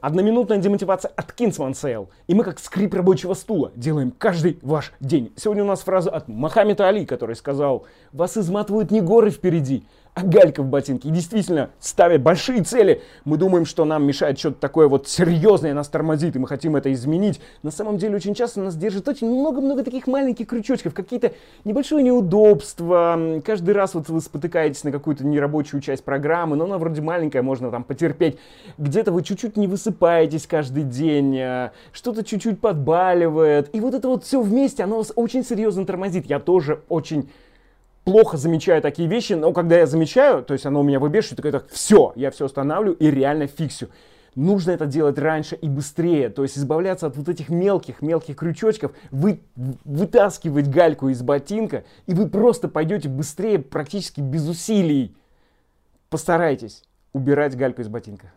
Одноминутная демотивация от Kingsman Sale. И мы как скрип рабочего стула делаем каждый ваш день. Сегодня у нас фраза от Мохаммеда Али, который сказал, вас изматывают не горы впереди, а галька в ботинке. И действительно, ставя большие цели, мы думаем, что нам мешает что-то такое вот серьезное, нас тормозит, и мы хотим это изменить. На самом деле, очень часто нас держит очень много-много таких маленьких крючочков, какие-то небольшое неудобства. Каждый раз вот вы спотыкаетесь на какую-то нерабочую часть программы, но она вроде маленькая, можно там потерпеть. Где-то вы чуть-чуть не высыпаетесь каждый день, э, что-то чуть-чуть подбаливает. И вот это вот все вместе, оно вас очень серьезно тормозит. Я тоже очень плохо замечаю такие вещи, но когда я замечаю, то есть оно у меня выбешивает, так, все, я все останавливаю и реально фиксю. Нужно это делать раньше и быстрее, то есть избавляться от вот этих мелких-мелких крючочков, вы, вытаскивать гальку из ботинка, и вы просто пойдете быстрее, практически без усилий. Постарайтесь убирать гальку из ботинка.